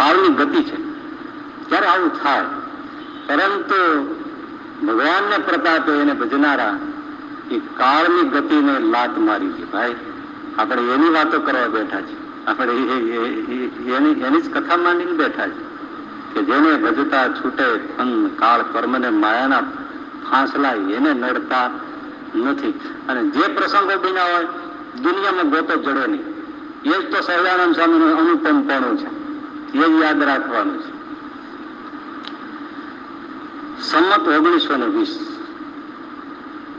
કાળની ગતિ છે ત્યારે આવું થાય પરંતુ ભગવાનના પ્રતાપે એને ભજનારા એ કાળની ગતિને લાત મારી છે ભાઈ આપણે એની વાતો કરવા બેઠા છે આપણે એની એની જ કથા માંડીને બેઠા છે કે જેને ભજતા છૂટે ફંગ કાળ કર્મને માયાના ફાંસલા એને નડતા નથી અને જે પ્રસંગો બિના હોય દુનિયામાં ગોતો જડે નહીં એ જ તો સહજાનંદ સ્વામીનું અનુપમ પણ છે ये याद रखवा ने स सनत 1920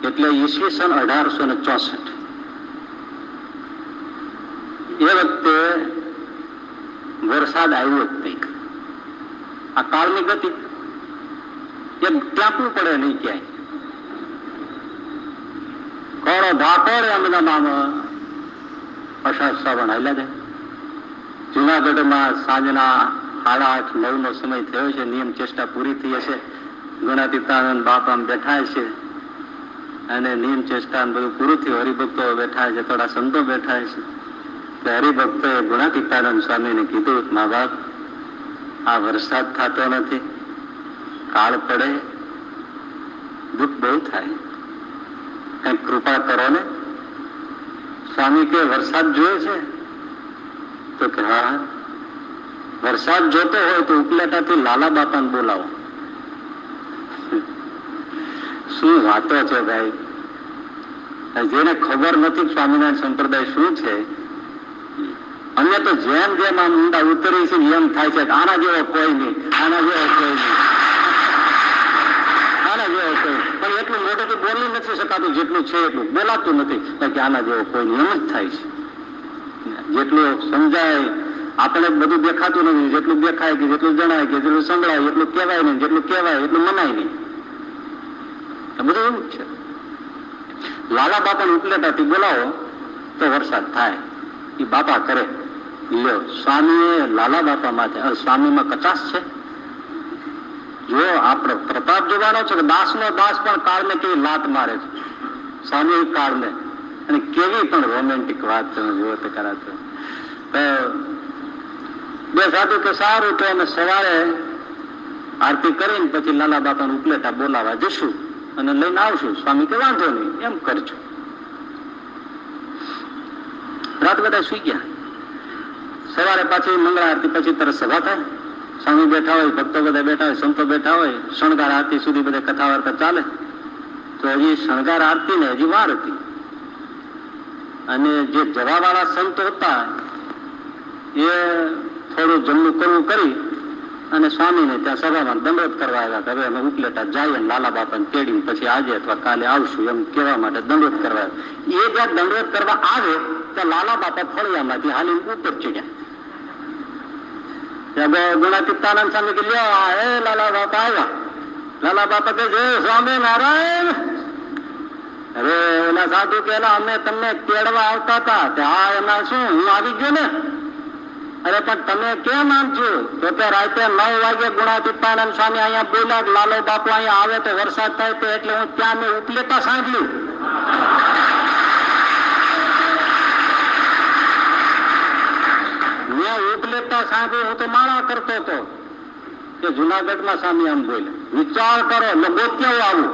એટલે ઈસવીસન 1864 ઈવત વરસાદ આવ્યો એક આ કાળની ગતિ જે પલાપું પડે નઈ કે કોરો ભાતરે એમલા મામ આશાસ્વાણ હૈલા દે વિનાગઢમાં સાંજના આલાશ મનોમસમે થયો છે નિયમ ચેષ્ટા પૂરી થઈ છે ઘણા દીપાન બાપાને બેઠાય છે અને નિયમ ચેષ્ટાનું બધું પૂરી થઈ હરિભક્તો બેઠા છે થોડા સંતો બેઠા છે હરિભક્તો ઘણા દીપાન સામેને કીધું માબાપ આ વરસાદ થતો નથી કાળ પડે દુખ ભઈ થાય હે કૃપા કરો ને સ્વામી કે વરસાદ જોઈએ છે તો કે હા વરસાદ જોતો હોય તો ઉપલેટાથી લાલા બાપાને બોલાવો શું વાતો છે ભાઈ જેને ખબર નથી સ્વામિનારાયણ સંપ્રદાય શું છે અમે તો જેમ જેમ આમ ઊંડા ઉતરી છે એમ થાય છે આના જેવો કોઈ નહીં આના જેવો કોઈ નહીં આના જેવો કોઈ પણ એટલું મોટું બોલી નથી શકાતું જેટલું છે એટલું બોલાતું નથી કે આના જેવો કોઈ નહીં એમ જ થાય છે જેટલું સમજાય આપણે બધું દેખાતું નથી જેટલું દેખાય છે જેટલું જણાય છે જેટલું સંભળાય જેટલું કહેવાય નહીં જેટલું કહેવાય એનું મનાય નહીં બધું હું છું લાલા બાપા નટલેતા તી બોલાઓ તો વરસાદ થાય એ બાપા કરે યો સામે લાલા બાપા માથે અને સામેમાં કચાસ છે જો આપ પ્રપાબ જોવાનો છે કે દાસને દાસ પર કાળને કી લાત મારે છે સામે કાળને અને કેવી પણ રોમેન્ટિક વાત જોત કરે છે બે સાધુ કે સારું તો અમે સવારે આરતી કરીને પછી લાલા બાપાને ઉપલેટા બોલાવા જશું અને લઈને આવશું સ્વામી કે વાંધો નહીં એમ કરજો રાત બધા સુઈ ગયા સવારે પાછી મંગળા આરતી પછી તરત સભા થાય સ્વામી બેઠા હોય ભક્તો બધા બેઠા હોય સંતો બેઠા હોય શણગાર આરતી સુધી બધા કથા વાર્તા ચાલે તો હજી શણગાર આરતી ને હજી વાર હતી અને જે જવા વાળા સંતો હતા એ થોડું જમવું કરવું કરી અને સ્વામીને ત્યાં સભામાં દંડવત કરવાયા કે હવે અમે ઉપલેટા જઈએ લાલા બાપાને તેડી પછી આજે અથવા કાલે આવશું એમ કહેવા માટે દંડવત કરવાયા એ જ્યાં દંડવત કરવા આવે ત્યાં લાલા બાપા ફળિયામાંથી હાલી ઉપર ચડ્યા ગુણાતીતાનંદ સ્વામી કે લ્યો એ લાલા બાપા આવ્યા લાલા બાપા કે જય સ્વામી નારાયણ અરે એના સાધુ કેલા અમે તમને તેડવા આવતા હતા હા એના શું હું આવી ગયો ને અરે પણ તમે કેમ આમ છો તો કે રાતે નવ વાગે ગુણાતીતાનંદ સ્વામી અહીંયા બોલ્યા લાલો બાપુ અહીંયા આવે તો વરસાદ થાય તો એટલે હું ત્યાં મેં ઉપલેતા સાંભળ્યું મેં ઉપલેતા સાંભળ્યું હું તો કરતો હતો કે જુનાગઢમાં સ્વામી આમ બોલે વિચાર કરો લગોત્યવ આવું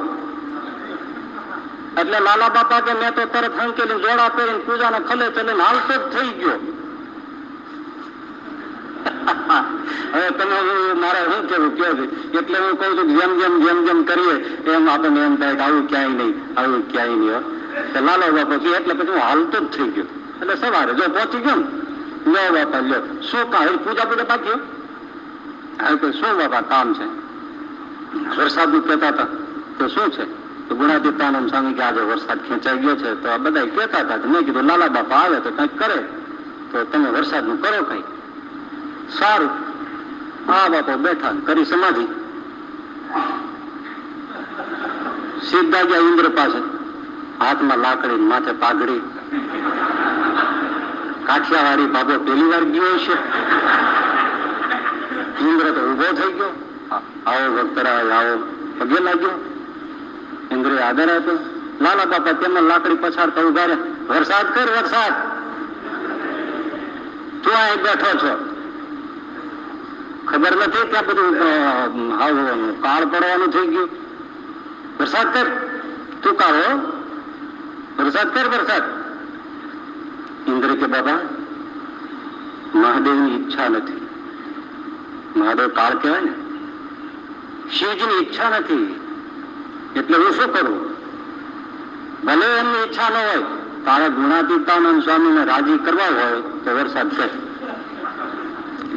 એટલે લાલા બાપા કે મેં તો તરત હંકેલી જોડા પહેરીને પૂજાનો ખલે ચલીને હાલતો જ થઈ ગયો અહ તો ન મારા હું કે કે કે એટલે હું કહું તો જેમ જેમ જેમ જેમ કરીએ એમ આપણે એમ થાય ડાઉ ક્યાંય નહીં આવું ક્યાંય નહીં ઓ તો ના લોકો પછી એટલે પછી હાલ તો જ થઈ ગયો એટલે સવારે જો પહોંચી ગયો ન બાપા લ્યો શું કહું પૂજા કરે બાપજી આ શું બબા કામ છે વરસાદ નું કેતા હતા તો શું છે તો ગુણાજી પાલન સામી કે આજે વરસાદ ખેંચાઈ ગયો છે તો આ બધાય કેતા હતા કે મેં કીધું લાલા બાપા આલે તો કાંઈ કરે તો તમે વરસાદ નું કરો ભાઈ સારું આ બાપો બેઠા કરી સમાધિ સીધા ગયા ઇન્દ્ર પાસે હાથમાં લાકડી માથે પાઘડી કાઠિયાવાડી બાબો પહેલી વાર ગયો છે ઇન્દ્ર તો ઉભો થઈ ગયો આવો ભક્તરાય આવો પગે લાગ્યો ઇન્દ્રે આદર આપ્યો લાલા બાપા તેમાં લાકડી પછાડતા ઉભા રહે વરસાદ કર વરસાદ તું અહીં બેઠો છો ખબર નથી કે બધું કાળ પડવાનું થઈ ગયું વરસાદ કર તું કાળો વરસાદ કર વરસાદ ઇન્દ્ર કે બાબા મહાદેવની ઈચ્છા નથી મહાદેવ કાળ કહેવાય ને શિવજીની ઈચ્છા નથી એટલે હું શું કરું ભલે એમની ઈચ્છા ન હોય તારા ગુણાતીતાનંદ સ્વામીને રાજી કરવા હોય તો વરસાદ કરે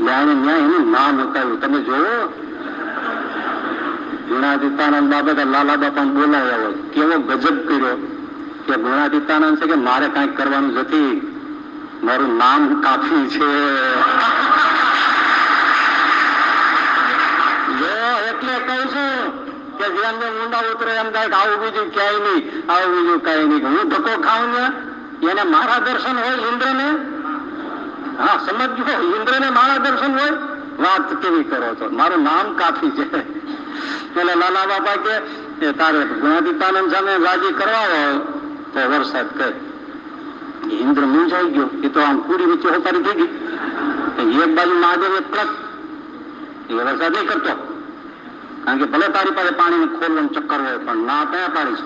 જ્યાં ત્યાં એનું નામ ઉતાર્યું તમે જોવો ગુણાતીતાનંદ બાબતે લાલા બાપાને બોલાવ્યા હોય કેવો ગજબ કર્યો કે ગુણાતીતાનંદ છે કે મારે કાંઈક કરવાનું નથી મારું નામ કાફી છે એટલે કહું છું કે જેમ જેમ ઊંડા ઉતરે એમ થાય કે આવું બીજું ક્યાંય નહીં આવું બીજું કઈ નહીં હું ધક્કો ખાઉં ને એને મારા દર્શન હોય ને હા સમજો ઇન્દ્રને મારા દર્શન હોય વાત કેવી કરો છો મારું નામ કાફી છે એટલે લાલા બાપા કે તારે ગુણાતીતાનંદ સામે રાજી કરવા હોય તો વરસાદ કરે ઇન્દ્ર મૂંઝાઈ ગયો એ તો આમ પૂરી નીચે હોપારી થઈ ગઈ એક બાજુ મહાદેવ એક ટ્રક એ વરસાદ નહીં કરતો કારણ કે ભલે તારી પાસે પાણીને ખોલવાનું ચક્કર હોય પણ ના ત્યાં પાડી છે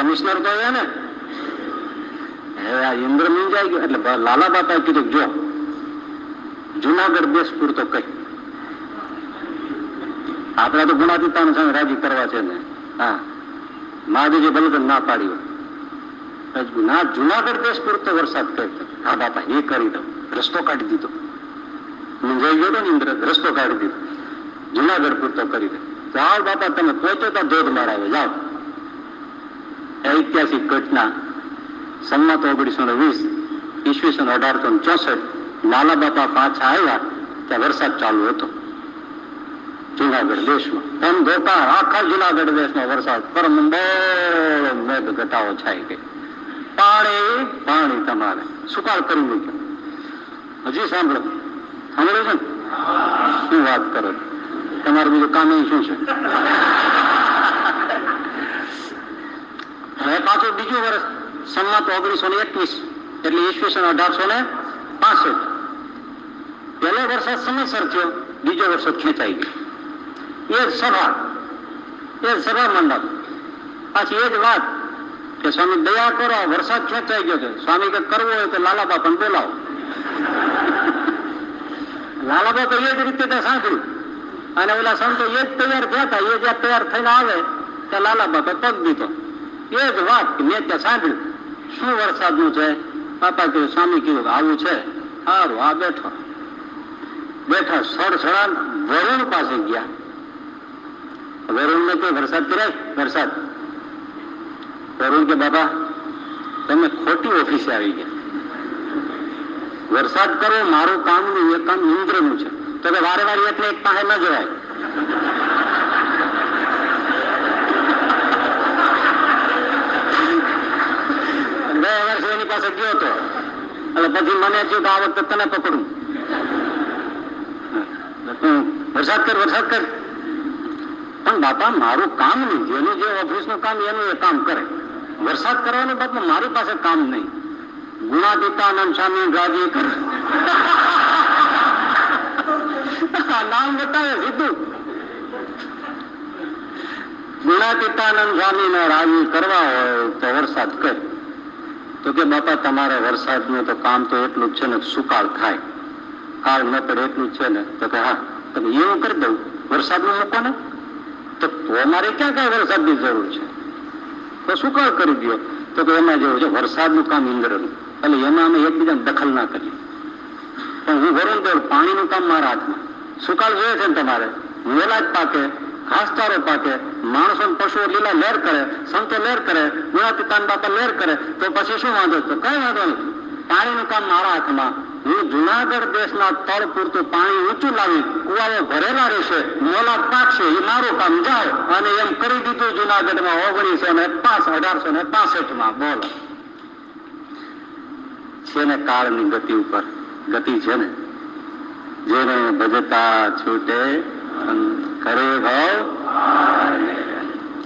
કમિશનર તો એ ને અરે આ ઇન્દ્રમાં જાઈ ગયો એટલે લાલા બાપાએ કીધું કે જો જૂનાગઢ દેશપુર તો કહી આપલા તો ગુનાથી તાણ સાંગ રાજી કરવા છે ને હા માં દેજે ભલે તો ના કાઢ્યો આજ ના જૂનાગઢ દેશપુર તો વરસાદ કૈ તા બાપા એ કરી તો રસ્તો કાઢી દીધો હું જઈ ગયો ઇન્દ્રમાં રસ્તો કાઢી દીધો જૂનાગઢ પુર તો કરી દે સાર બાપા તને પોચ્યો તો જોત મારાવે જા એ ઇતિહાસિક ઘટના સંમત ઓગણીસો ને વીસ ઈસવીસન અઢારસો ને ચોસઠ લાલા બાપા પાછા આવ્યા ત્યાં વરસાદ ચાલુ હતો જુનાગઢ દેશમાં તમ ધોતા આખા જુનાગઢ દેશમાં વરસાદ પરમ મેઘ ઘટાઓ છાઈ ગઈ પાણી પાણી તમારે સુકાળ કરી મૂક્યો હજી સાંભળો સાંભળો છે શું વાત કરો તમારું બીજું કામ શું છે હવે પાછું બીજું વર્ષ सममत 1921 એટલે ઈસવીસન 1865 એટલે વર્ષો સમસર્ થયો બીજો વર્ષ થાઈ ગયું એ સભા એ સભા મંડળ આ છે એક વાત કે સ્વામી દયા કરો વરસાદ ક્યાં થઈ ગયો છે સ્વામી કે કરવો હોય તો લાલાબા પંડેલાઓ લાલાબા તો એ જ રીતે તૈયાર થઈ અને ઓલા સંતો એ જ તૈયાર થાતા એ જ તૈયાર થઈને આવે કે લાલાબા પત દી તો એ જ વાત કે મેં ક સાબ હું વરસાદ નું છે બાપા કીરો સામે કીરો આવું છે હા રો આ બેઠો બેઠો સડ સડન વરुण પાસે ગયા વરुण ને કે વરસાદ તર વરસાદ વરुण કે બાપા તમે ખોટી ઓફિસ આવી ગયા વરસાદ કરો મારું કામ નું એકાનું ઉગ્ર નું છે તો કે વારે વારે એટલે પાહે ન જ હોય લે પછી મને છે કે આવક તને પકડો તો વરસાદ કર વરસાદ કર પણ બાપા મારું કામ જો ને જે ઓફિસનું કામ એનું કામ કરે વરસાદ કરવાનો બાદમાં મારી પાસે કામ નઈ ગુણાતીતાનંદ સામે રાજી કર સુખ સાનાલ નતાય વિધુ ગુણાતીતાનંદ સામે રાજી કરવા હોય તો વરસાદ કર તો કે બાપા તમારા વરસાદનું તો કામ તો એટલું જ છે ને સુકાળ થાય કાળ ન પડે એટલું જ છે ને તો કે હા તમે એવું કરી દઉં વરસાદનું મૂકો ને તો અમારે ક્યાં ક્યાં વરસાદની જરૂર છે તો સુકાળ કરી દો તો કે એમાં જેવું છે વરસાદનું કામ ઇન્દ્રનું એટલે એમાં અમે એકબીજાને દખલ ના કરીએ પણ હું વરુણ દેવ પાણીનું કામ મારા હાથમાં સુકાળ જોઈએ છે ને તમારે વહેલા જ પાકે ઘાસચારો પાકે માણસો પશુઓ લીલા લેર કરે સંતો લેર કરે ગુણાતીતાન બાપા લેર કરે તો પછી શું વાંધો તો કઈ વાંધો નહીં પાણીનું કામ મારા હાથમાં હું જુનાગઢ દેશના તળ પૂરતું પાણી ઊંચું લાવી કુવાઓ ભરેલા રહેશે મોલા પાકશે એ મારું કામ જાય અને એમ કરી દીધું જુનાગઢમાં ઓગણીસો ને પાંચ અઢારસો ને પાસઠ માં બોલો છે ને કાળની ગતિ ઉપર ગતિ છે ને જેને ભજતા છૂટે અંત हरे भाव